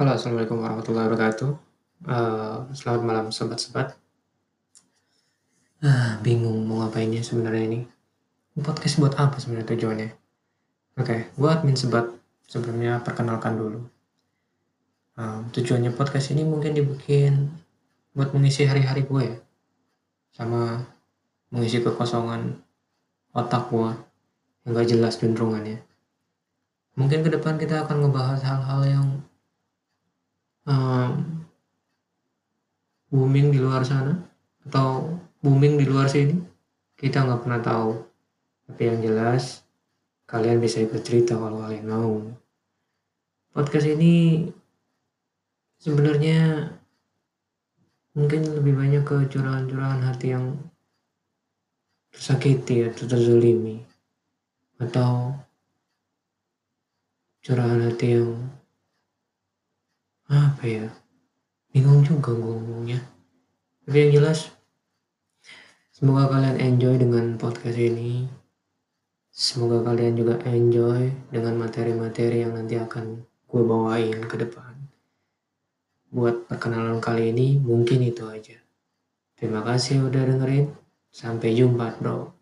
Halo, Assalamualaikum warahmatullahi wabarakatuh. Eh, selamat malam sobat-sobat. Ah, bingung mau ngapainnya sebenarnya ini. Podcast buat apa sebenarnya tujuannya? Oke, gua admin sebat. Sebelumnya perkenalkan dulu. Um, tujuannya podcast ini mungkin dibikin buat mengisi hari-hari gue ya. Sama mengisi kekosongan otak gue yang gak jelas cenderungannya. Mungkin ke depan kita akan ngebahas hal-hal yang booming di luar sana atau booming di luar sini? Kita nggak pernah tahu. Tapi yang jelas kalian bisa ikut cerita kalau kalian mau. Podcast ini sebenarnya mungkin lebih banyak ke curahan-curahan hati yang tersakiti atau terzolimi atau curahan hati yang apa ya bingung juga gue ngomongnya. Tapi yang jelas semoga kalian enjoy dengan podcast ini. Semoga kalian juga enjoy dengan materi-materi yang nanti akan gue bawain ke depan. Buat perkenalan kali ini mungkin itu aja. Terima kasih udah dengerin. Sampai jumpa bro